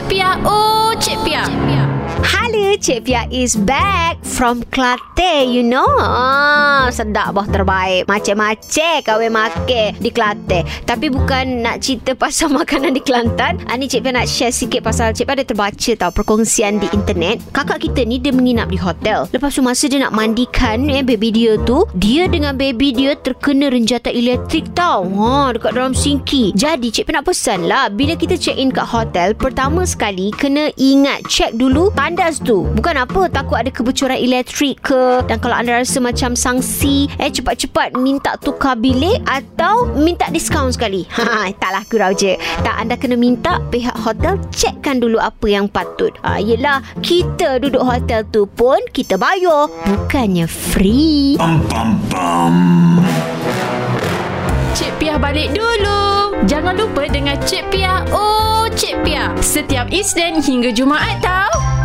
sepia 8. Cik Pia is back from Kelate, you know. Ah, sedap bah terbaik. Macam-macam kau makan di Kelate. Tapi bukan nak cerita pasal makanan di Kelantan. Ah, ni Cik Pia nak share sikit pasal Cik Pia ada terbaca tau perkongsian di internet. Kakak kita ni dia menginap di hotel. Lepas tu masa dia nak mandikan eh, baby dia tu, dia dengan baby dia terkena renjatan elektrik tau. Ha, dekat dalam sinki. Jadi Cik Pia nak pesan lah, bila kita check in kat hotel, pertama sekali kena ingat check dulu tandas tu. Bukan apa, takut ada kebocoran elektrik ke. Dan kalau anda rasa macam sangsi, eh cepat-cepat minta tukar bilik atau minta diskaun sekali. Ha, taklah gurau je. Tak, anda kena minta pihak hotel checkkan dulu apa yang patut. Ha, yelah, kita duduk hotel tu pun kita bayar. Bukannya free. Bum bum bum. Cik Pia balik dulu. Jangan lupa dengan Cik Pia. Oh, Cik Pia. Setiap Isnin hingga Jumaat tau.